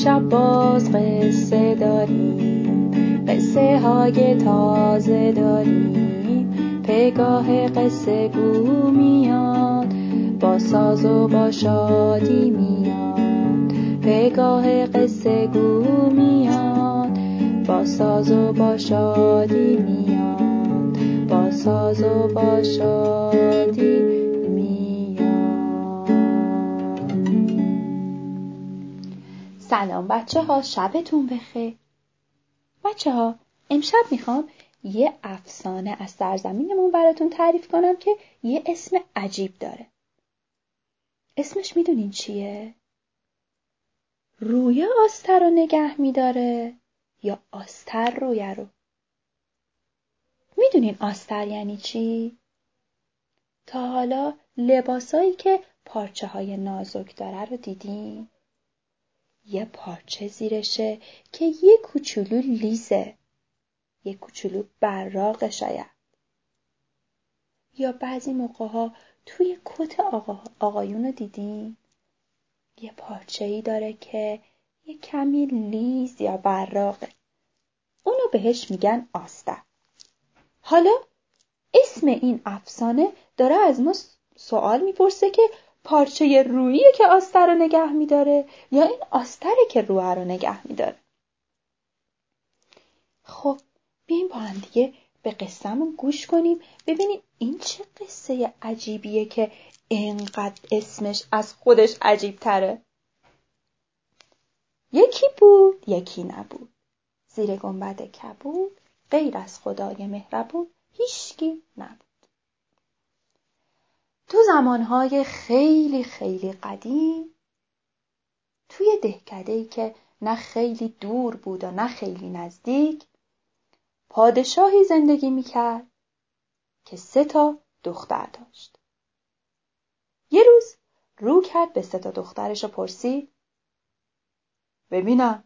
امشب باز قصه داریم. قصه های تازه داریم. پگاه قصه گو میاد. با ساز و با شادی میاد. پگاه قصه گو میاد. با ساز و با شادی میاد. با ساز و با شادی سلام بچه ها شبتون بخیر بچه ها امشب می‌خوام یه افسانه از سرزمینمون براتون تعریف کنم که یه اسم عجیب داره اسمش می‌دونین چیه؟ روی آستر رو نگه میداره یا آستر رویه رو می‌دونین آستر یعنی چی؟ تا حالا لباسایی که پارچه های نازک داره رو دیدین؟ یه پارچه زیرشه که یه کوچولو لیزه. یه کوچولو براغه شاید. یا بعضی موقع ها توی کت آقا... آقایون رو دیدین؟ یه پارچه ای داره که یه کمی لیز یا براغه. اونو بهش میگن آستر حالا اسم این افسانه داره از ما سوال می‌پرسه که پارچه رویی که آستر رو نگه میداره یا این آستره که روح رو نگه میداره. خب بیایم با هم دیگه به قصهمون گوش کنیم. ببینیم این چه قصه عجیبیه که انقدر اسمش از خودش عجیب تره یکی بود یکی نبود. زیر گنبد کبود غیر از خدای مهربون هیچکی نبود. تو زمانهای خیلی خیلی قدیم توی ای که نه خیلی دور بود و نه خیلی نزدیک پادشاهی زندگی می‌کرد که سه تا دختر داشت. یه روز رو کرد به سه تا دخترش و پرسید ببینم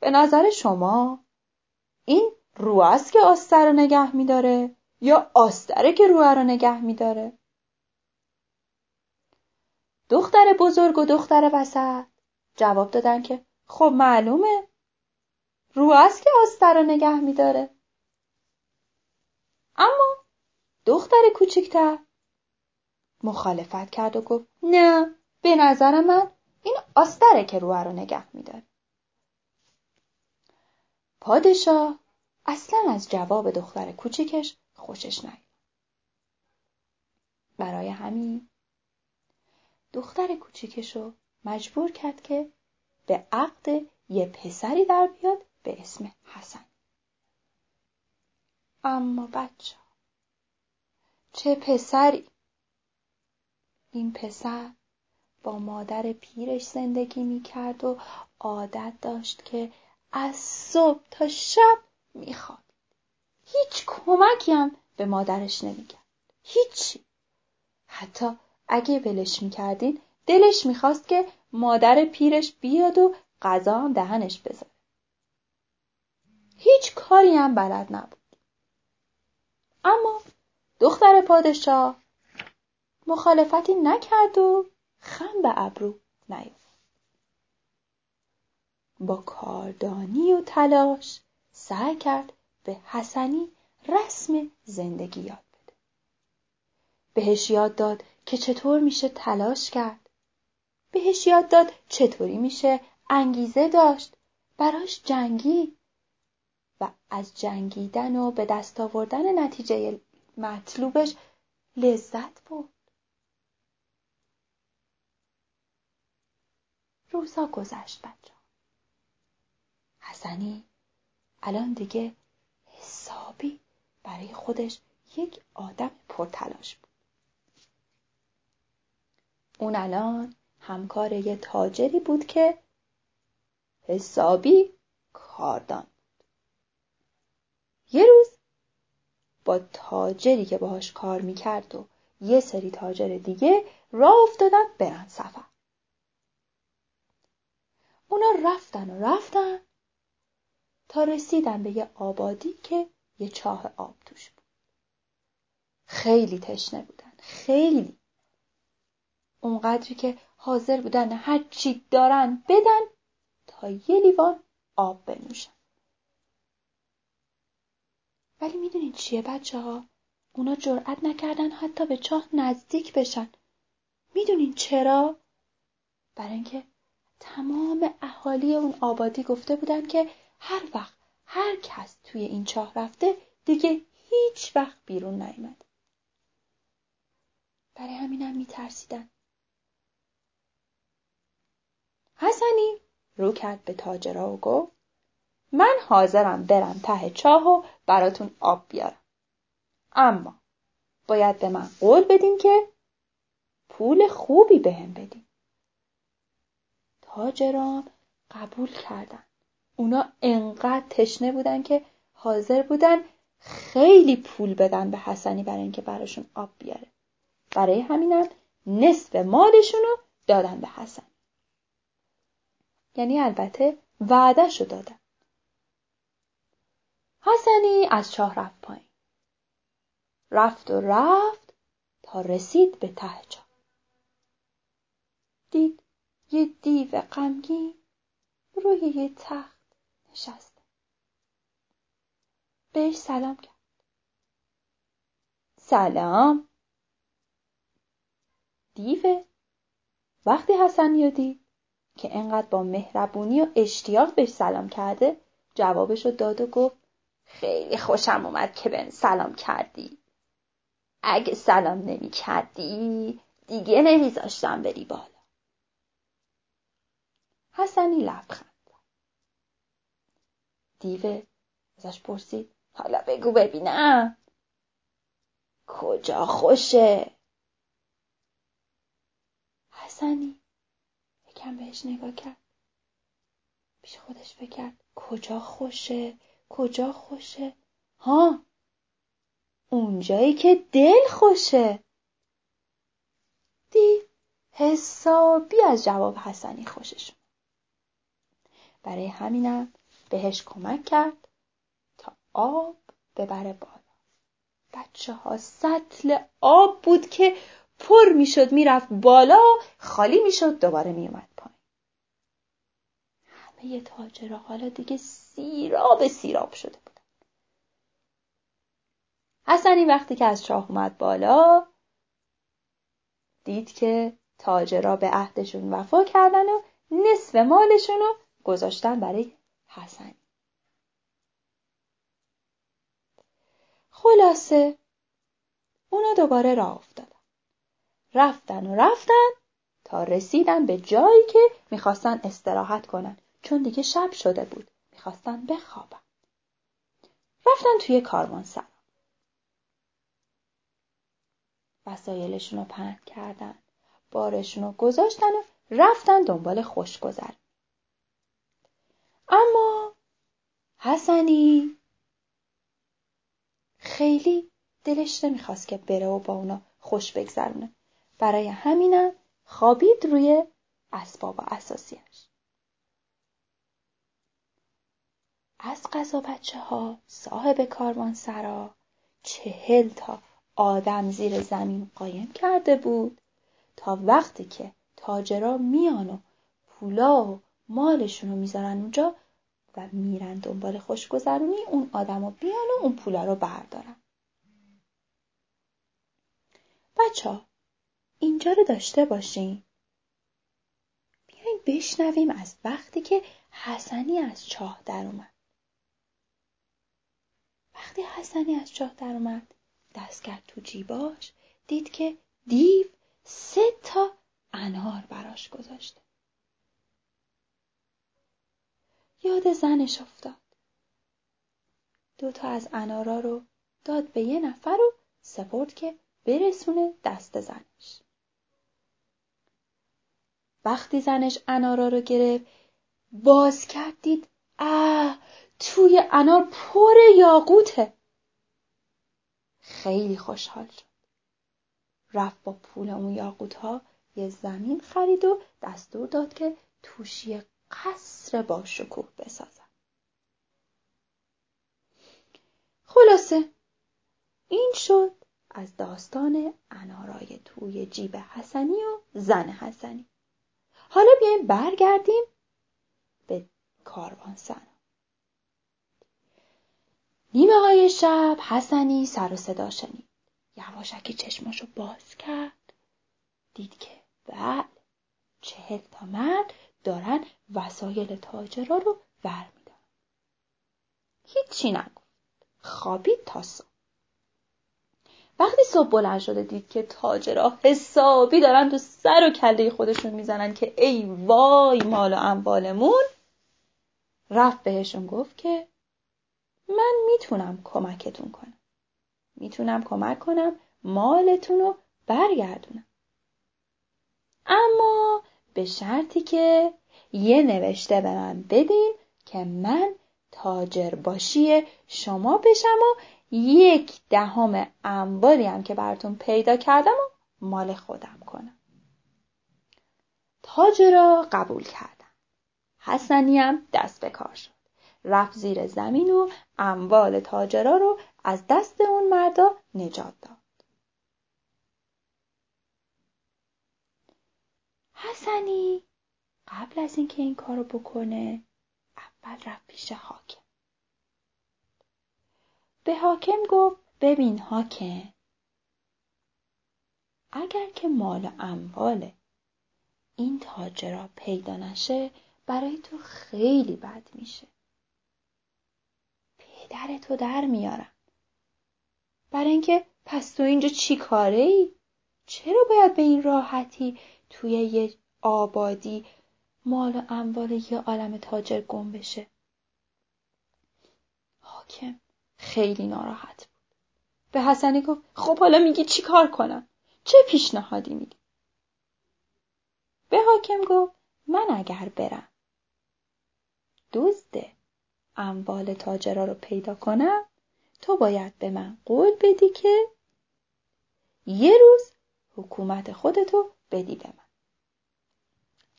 به نظر شما این رو است که آستر رو نگه میداره یا آستره که روه رو نگه میداره دختر بزرگ و دختر وسط. جواب دادن که خب معلومه. رو است که آستر رو نگه میداره. اما دختر کوچکتر مخالفت کرد و گفت نه به نظر من این آستره که روح رو نگه میداره. پادشاه اصلا از جواب دختر کوچکش خوشش نیامد برای همین دختر کوچیکشو مجبور کرد که به عقد یه پسری در بیاد به اسم حسن. اما بچه چه پسری؟ این پسر با مادر پیرش زندگی می‌کرد و عادت داشت که از صبح تا شب می‌خواد هیچ کمکی هم به مادرش نمی‌کرد. هیچی. حتی اگه ولش می‌کردین دلش می‌خواست که مادر پیرش بیاد و غذا هم دهنش بذاره. هیچ کاری هم بلد نبود. اما دختر پادشاه مخالفتی نکرد و خم به ابرو نیافت. با کاردانی و تلاش سعی کرد به حسنی رسم زندگی یاد بده. بهش یاد داد که چطور میشه تلاش کرد. بهش یاد داد چطوری میشه انگیزه داشت براش جنگی و از جنگیدن و به دست آوردن نتیجه مطلوبش لذت بود. روزا گذشت بچه حسنی الان دیگه حسابی برای خودش یک آدم پرتلاش بود. اون الان همکار یه تاجری بود که حسابی کاردان بود. یه روز با تاجری که باهاش کار می‌کرد و یه سری تاجر دیگه راه افتادن برن سفر. اونا رفتن و رفتن تا رسیدن به یه آبادی که یه چاه آب توش بود. خیلی تشنه بودن. خیلی. اونقدری که حاضر بودن هر چی دارن بدن تا یه لیوان آب بنوشن ولی می‌دونین چیه بچه ها؟ اونا جرأت نکردن حتی به چاه نزدیک بشن می‌دونین چرا؟ برای اینکه تمام اهالی اون آبادی گفته بودن که هر وقت هر کس توی این چاه رفته دیگه هیچ وقت بیرون نیامد. برای همینم میترسیدن. حسنی رو کرد به تاجرا و گفت من حاضرم برم ته چاه و براتون آب بیارم. اما باید به من قول بدین که پول خوبی بهم به بدین. تاجرام قبول کردن. اونا انقدر تشنه بودن که حاضر بودن خیلی پول بدن به حسنی برای اینکه براشون آب بیاره. برای همینم نصف مالشون رو دادن به حسن. یعنی البته وعدهشو دادن. حسنی از چاه رفت پایین. رفت و رفت تا رسید به ته چاه. دید یه دیو غمگین روی یه تخت نشسته. بهش سلام کرد. سلام. دیو وقتی حسنی دید که انقدر با مهربونی و اشتیاق بهش سلام کرده جوابش رو داد و گفت خیلی خوشم اومد که بهم سلام کردی. اگه سلام نمی کردی دیگه نمیذاشتم بری بالا. حسنی لبخند دیو ازش پرسید حالا بگو ببینم. کجا خوشه؟ حسنی یکم بهش نگاه کرد. پیش خودش فکر کرد کجا خوشه؟ کجا خوشه؟ ها؟ اونجایی که دل خوشه. دی حسابی از جواب حسنی خوشش برای همینم بهش کمک کرد تا آب ببره بالا. بچه ها سطل آب بود که پر می‌شد می‌رفت بالا خالی می‌شد دوباره میومد پایین. همه تاجرها حالا دیگه سیراب سیراب شده بودن حسنی وقتی که از چاه اومد بالا دید که تاجرها به عهدشون وفا کردن و نصف مالشون رو گذاشتن برای حسنی خلاصه اونا دوباره راه افتادن رفتن و رفتن تا رسیدن به جایی که می‌خواستن استراحت کنن. چون دیگه شب شده بود. می‌خواستن بخوابن. رفتن توی سر. وسایلشون رو پهن کردن. بارشون رو گذاشتن و رفتن دنبال خوشگذر. اما حسنی خیلی دلش نمی‌خواست که بره و با اونا خوش بگذرونه. برای همینم خوابید روی اسباب اساسیش. از قضا بچه ها صاحب کاروان سرا چهل تا آدم زیر زمین قایم کرده بود تا وقتی که تاجرا میان و پولا و مالشون رو می‌ذارن اونجا و میرن دنبال خوشگذرونی اون آدما بیان و اون پولا رو بردارن. بچه ها اینجا رو داشته باشین. بیاین بشنویم از وقتی که حسنی از چاه در اومد. وقتی حسنی از چاه در اومد دست کرد تو جیباش دید که دیو سه تا انار براش گذاشته یاد زنش افتاد. دوتا از انارا رو داد به یه نفر و سپرد که برسونه دست زنش. وقتی زنش انارا رو گرفت باز کرد دید اه توی انار پر یاقوته. خیلی خوشحال شد. رفت با پول اون یاقوت ها یه زمین خرید و دستور داد که توشی قصر با شکوه بسازن خلاصه این شد از داستان انارای توی جیب حسنی و زن حسنی. حالا بیایم برگردیم به کاروان سن. نیمه های شب حسنی سر و صدا شنید. یواشکی چشماشو باز کرد. دید که بله چهل تا مرد دارن وسایل تاجرا رو ور میدن. هیچی نگفت. خوابید تا صبح. وقتی صبح بلند شده دید که تاجرا حسابی دارن تو سر و کله خودشون می‌زنن که ای وای مال و اموالمون رفت بهشون گفت که من می‌تونم کمکتون کنم. می‌تونم کمک کنم مالتون رو برگردونم. اما به شرطی که یه نوشته به من بدین که من تاجر باشی شما بشم و یک دهم اموالی هم که براتون پیدا کردم و مال خودم کنم. تاجرا قبول کردن. حسنی هم دست به کار شد. رفت زیر زمین و اموال تاجرا رو از دست اون مردا نجات داد. حسنی قبل از اینکه این کارو بکنه اول رفت پیش حاکم. به حاکم گفت ببین حاکم. اگر که مال و اموال این تاجرا پیدا نشه برای تو خیلی بد میشه. پدر تو در میارم. برای اینکه پس تو اینجا چی کاره ای؟ چرا باید به این راحتی توی یه آبادی مال و اموال یه عالم تاجر گم بشه؟ حاکم خیلی ناراحت بود. به حسنی گفت خب حالا میگی چی کار کنم؟ چه پیشنهادی میدی؟ به حاکم گفت من اگر برم. دزد اموال تاجرا رو پیدا کنم تو باید به من قول بدی که یه روز حکومت خودتو بدی به من.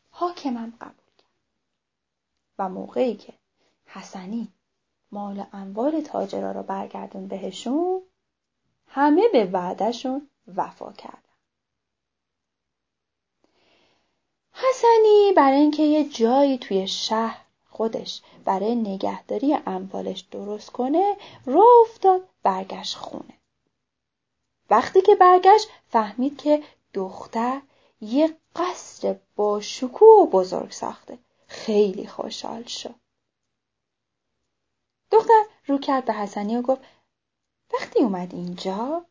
حاکمم قبول کرد. و موقعی که حسنی مال اموال تاجرا رو برگردون بهشون همه به وعدهشون وفا کردن. حسنی برای اینکه یه جایی توی شهر خودش برای نگهداری اموالش درست کنه راه افتاد برگشت خونه. وقتی که برگشت فهمید که دختر یه قصر با شکوه و بزرگ ساخته. خیلی خوشحال شد. دختر رو کرد به حسنی و گفت وقتی اومد اینجا؟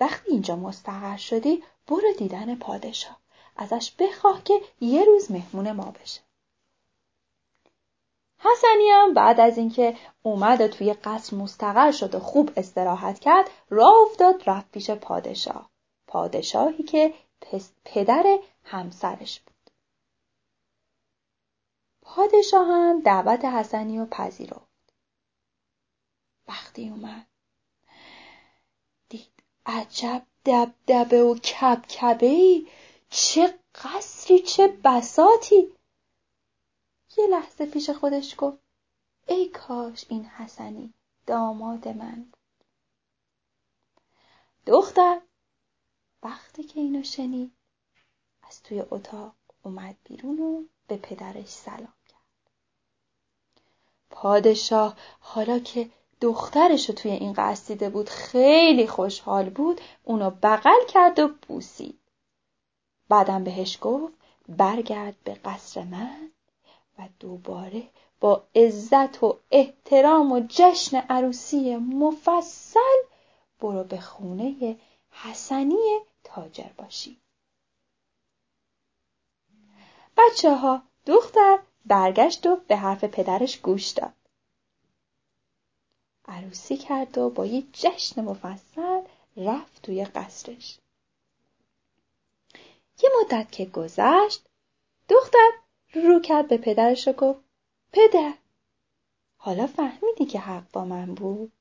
وقتی اینجا مستقر شدی برو دیدن پادشاه. ازش بخواه که یه روز مهمون ما بشه. حسنی هم بعد از اینکه اومد و توی قصر مستقر شد و خوب استراحت کرد راه افتاد رفت پیش پادشاه. پادشاهی که پدر همسرش بود. پادشاه هم دعوت حسنی رو پذیرفت. وقتی اومد. دید عجب دبدبه و کبکبه ای. چه قصری چه بساتی. یه لحظه پیش خودش گفت ای کاش این حسنی داماد من دختر وقتی که اینو شنید از توی اتاق اومد بیرون و به پدرش سلام کرد. پادشاه حالا که دخترش رو توی این قصیده بود خیلی خوشحال بود اونو بغل کرد و بوسید. بعدم بهش گفت برگرد به قصر من و دوباره با عزت و احترام و جشن عروسی مفصل برو به خونه حسنی تاجر باشی. بچه ها دختر برگشت و به حرف پدرش گوش داد. عروسی کرد و با یه جشن مفصل رفت توی قصرش. یه مدت که گذشت دختر رو کرد به پدرش و گفت پدر حالا فهمیدی که حق با من بود؟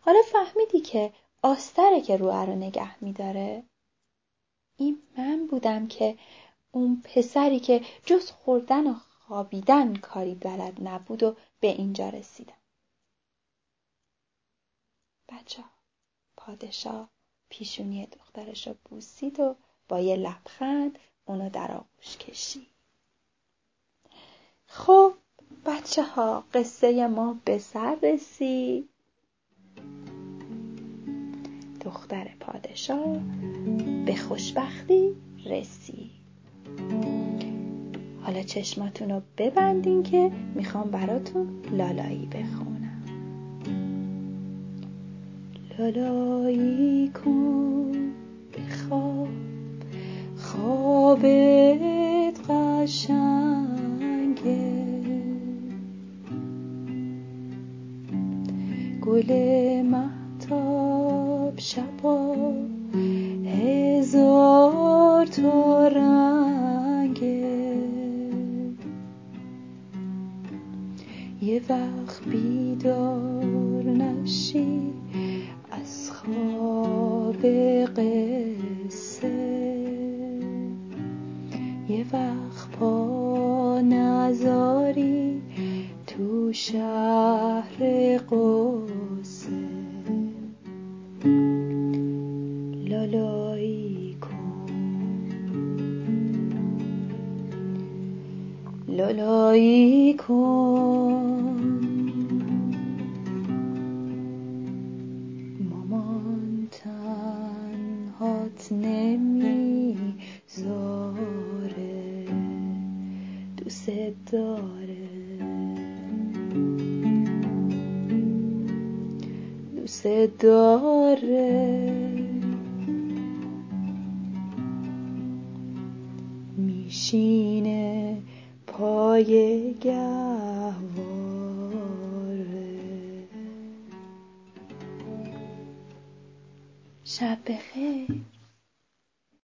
حالا فهمیدی که آستره که روح رو نگه میداره؟ این من بودم که اون پسری که جز خوردن و خوابیدن کاری بلد نبود و به اینجا رسیدم. بچه پادشاه پیشونی دخترش رو بوسید و با یه لبخند اونو در آغوش کشید. خب بچه ها قصه ما به سر رسید. دختر پادشاه به خوشبختی رسید. حالا چشماتون رو ببندین که می‌خوام براتون لالایی بخونم. لالایی کن بخواب. خوابت قشنگه. گل محتاب شبا هزار تا رنگه. یه وقت بیدار از تنهات نمی‌ذاره دوست داره. دوست داره.